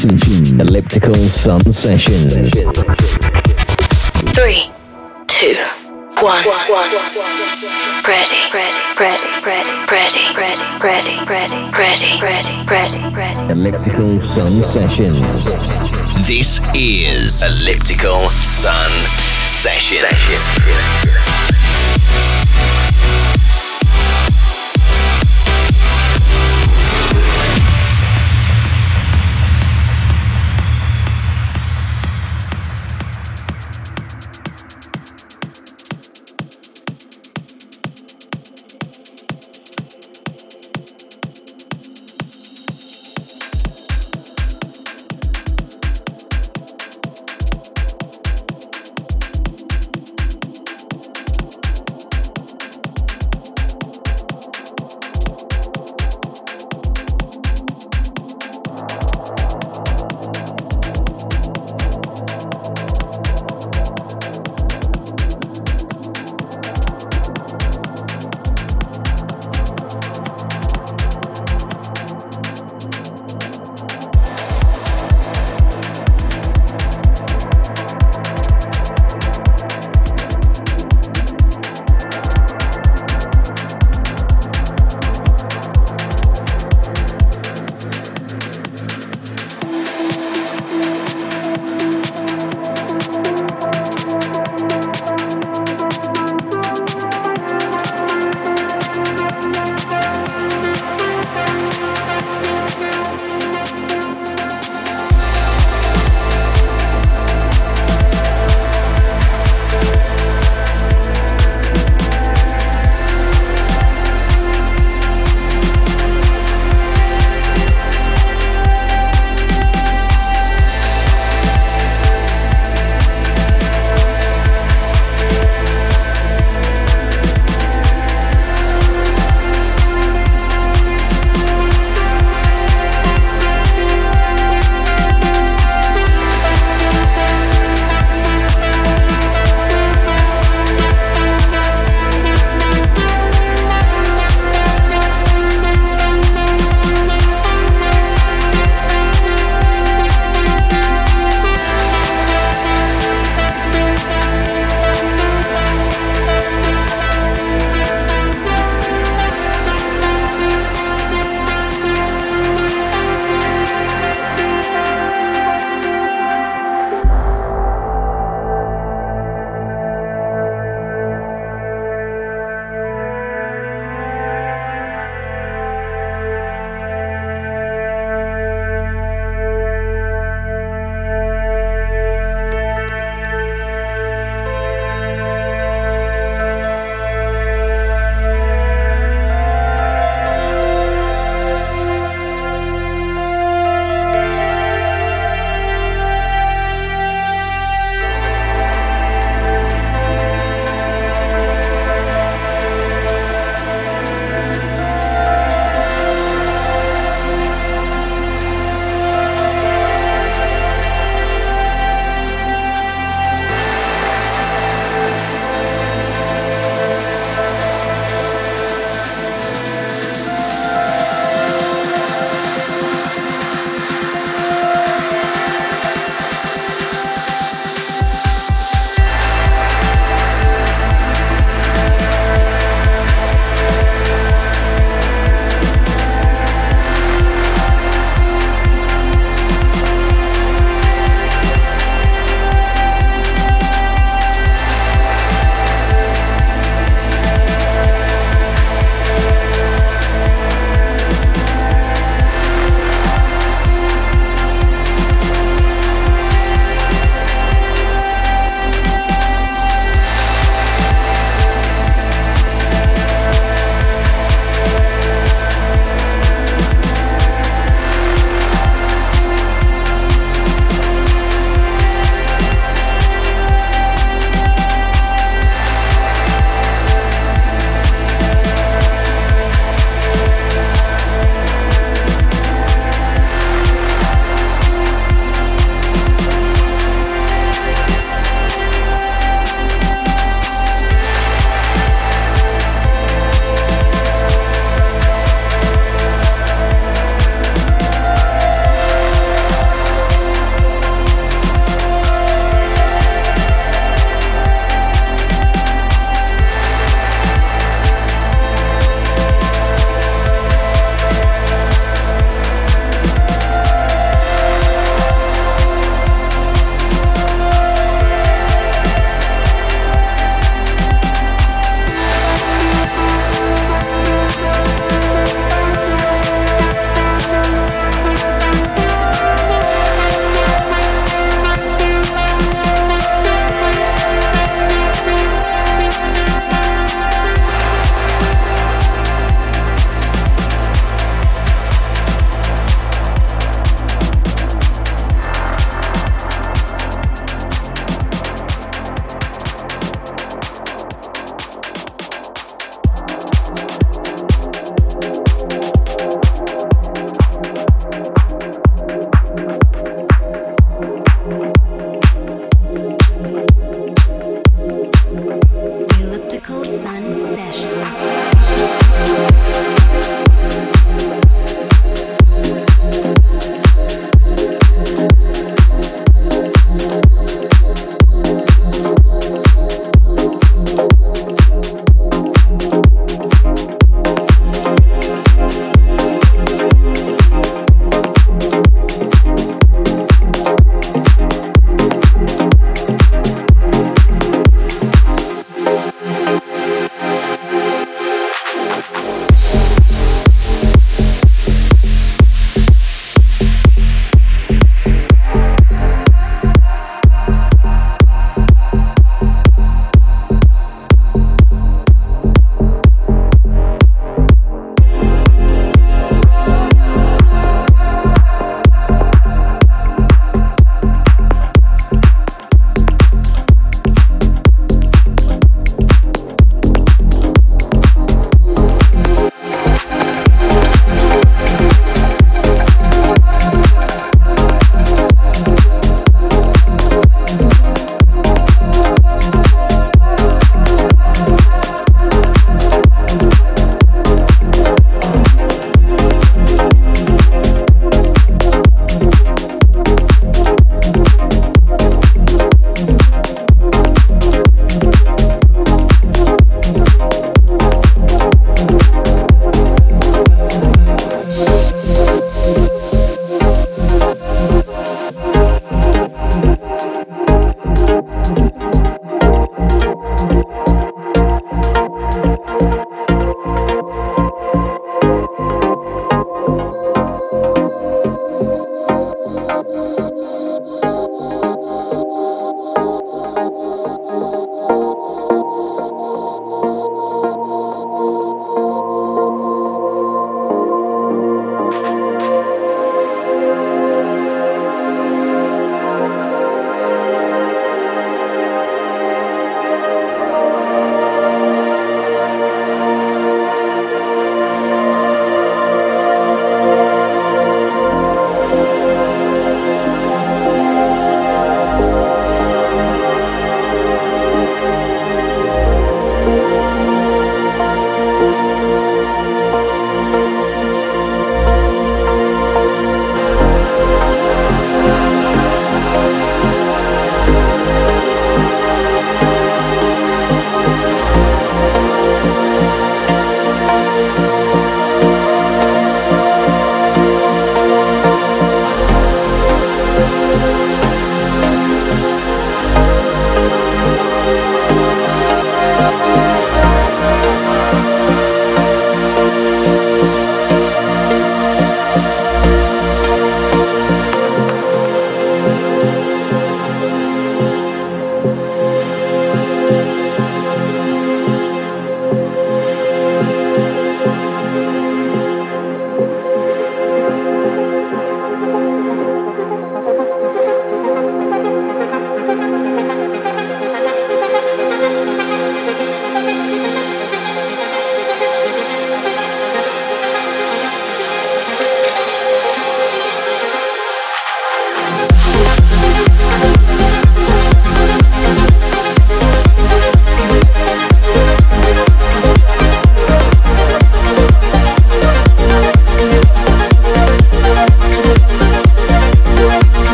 Elliptical Sun Sessions. Three, two, one. Ready, ready, ready, ready, ready, ready, ready, ready, ready, ready, ready, ready. Elliptical Sun Sessions. This is Elliptical Sun Sessions.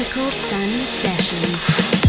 Magical Sun Sessions.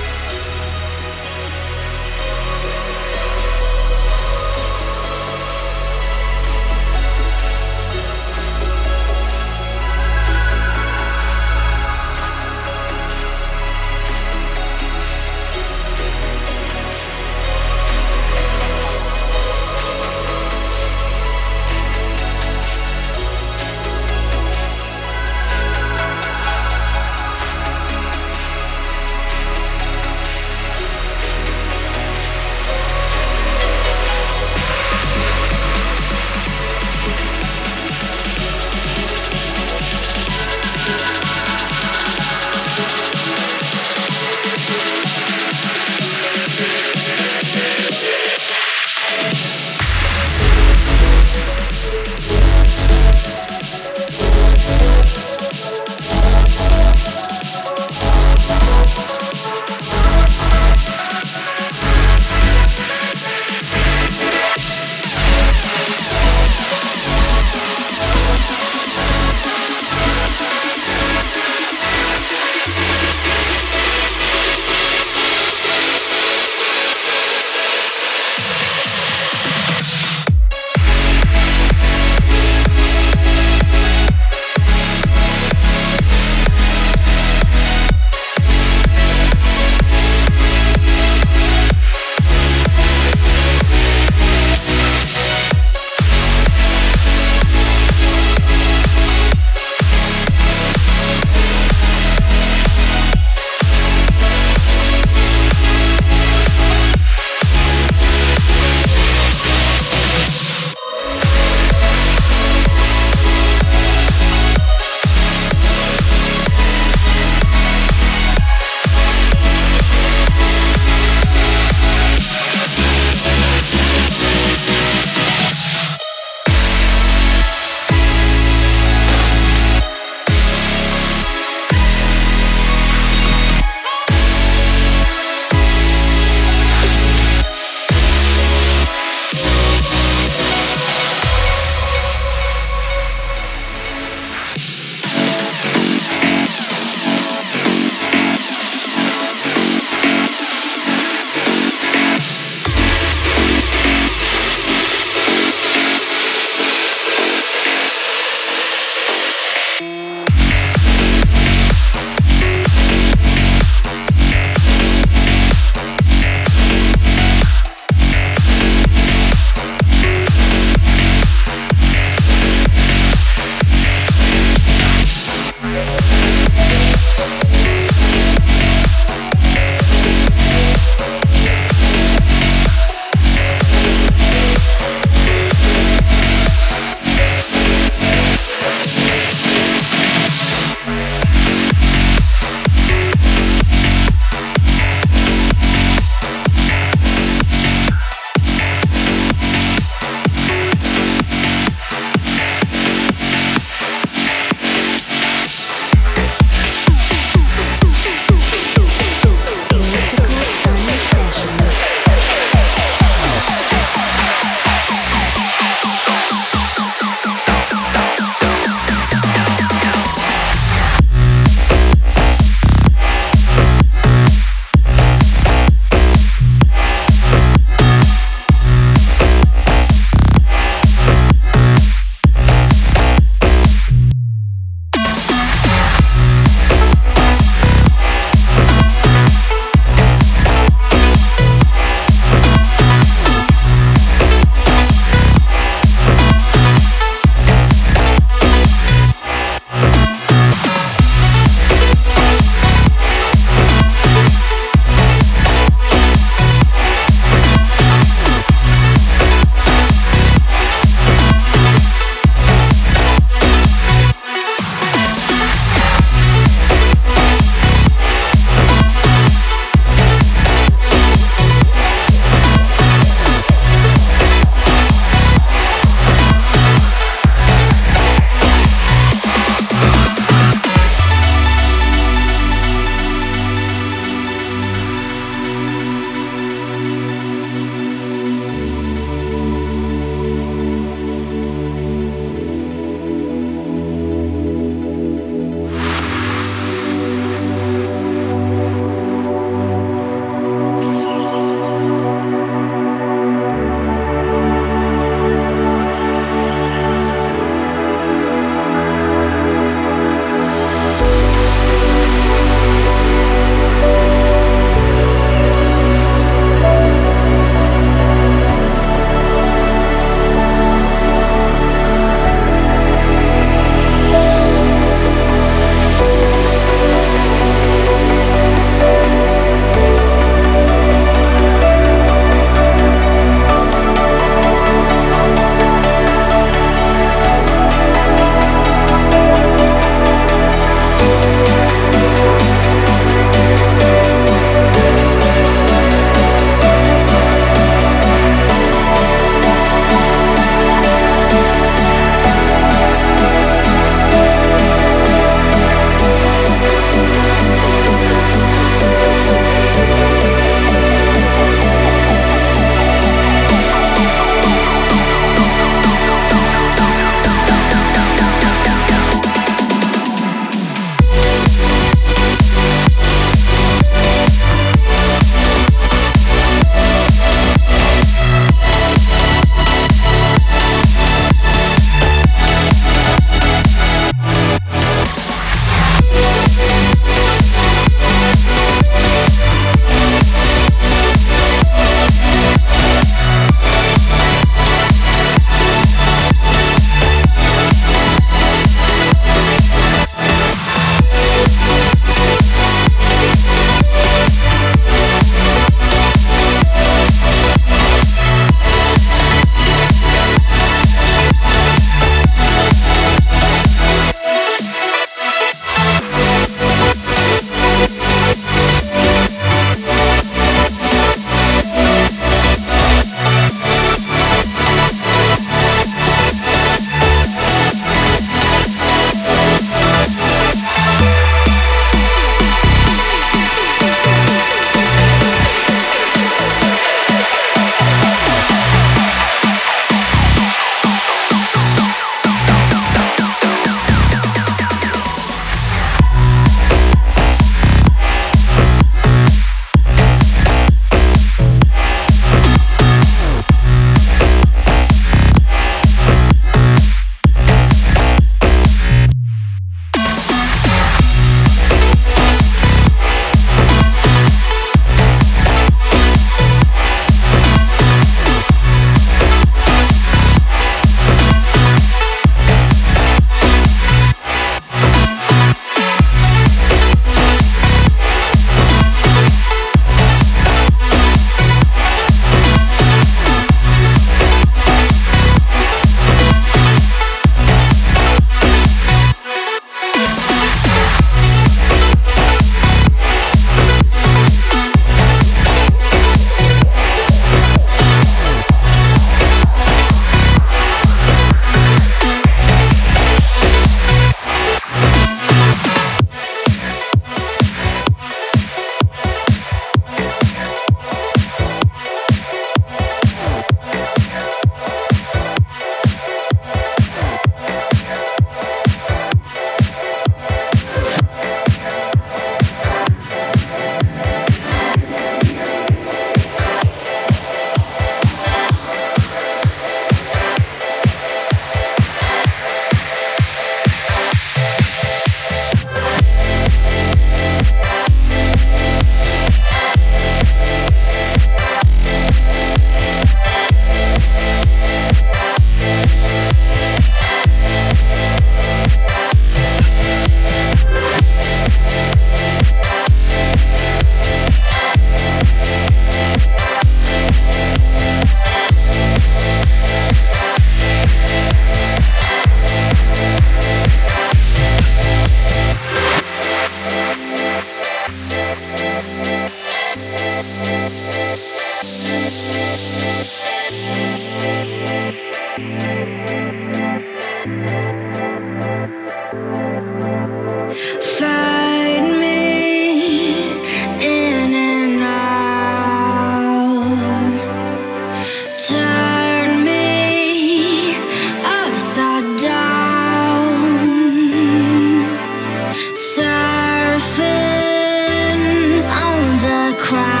cry.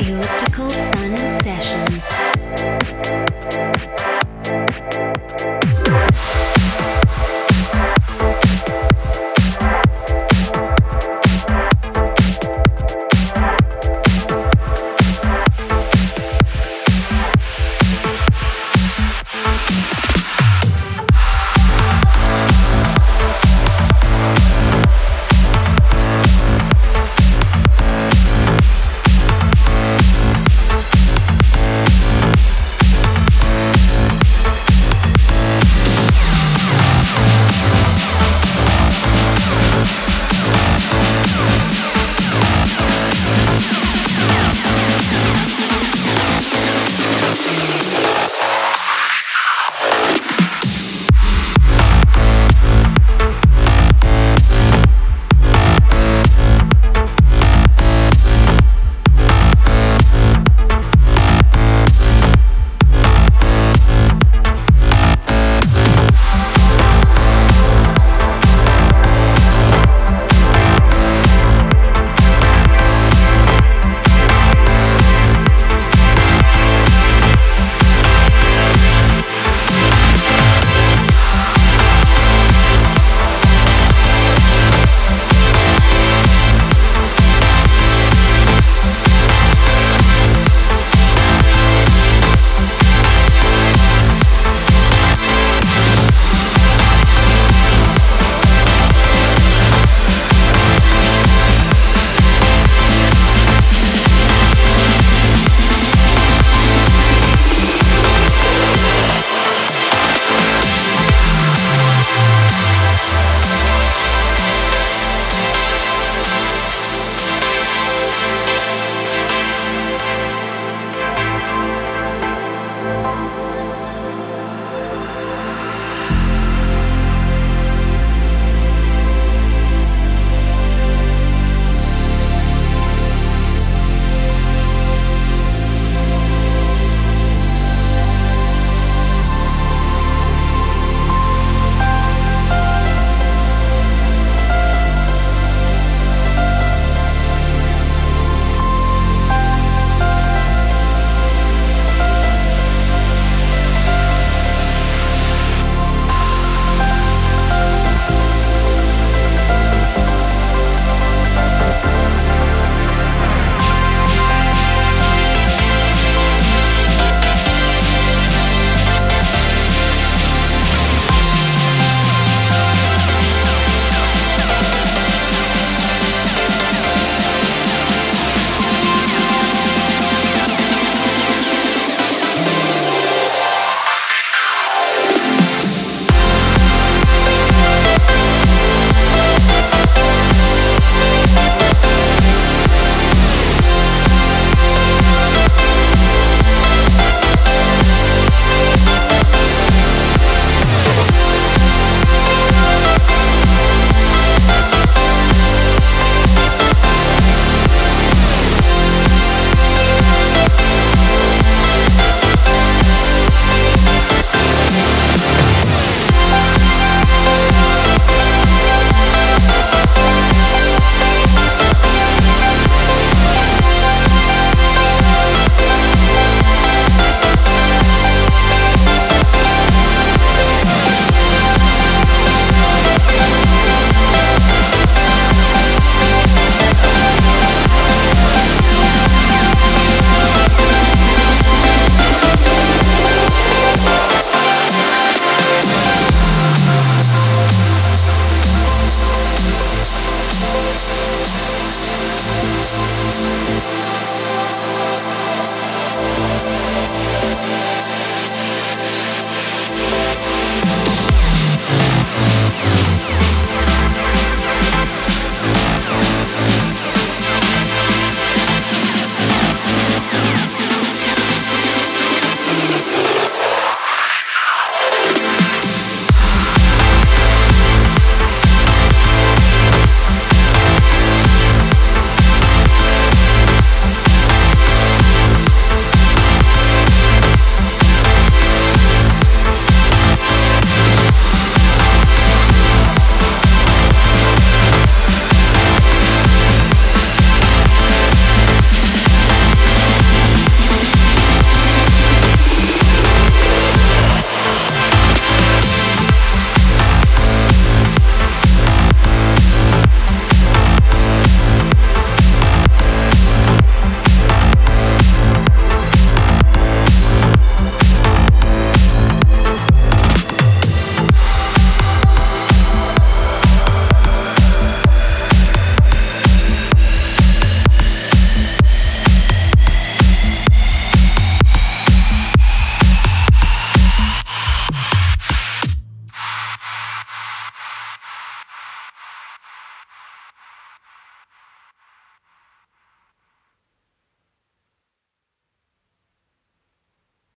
elliptical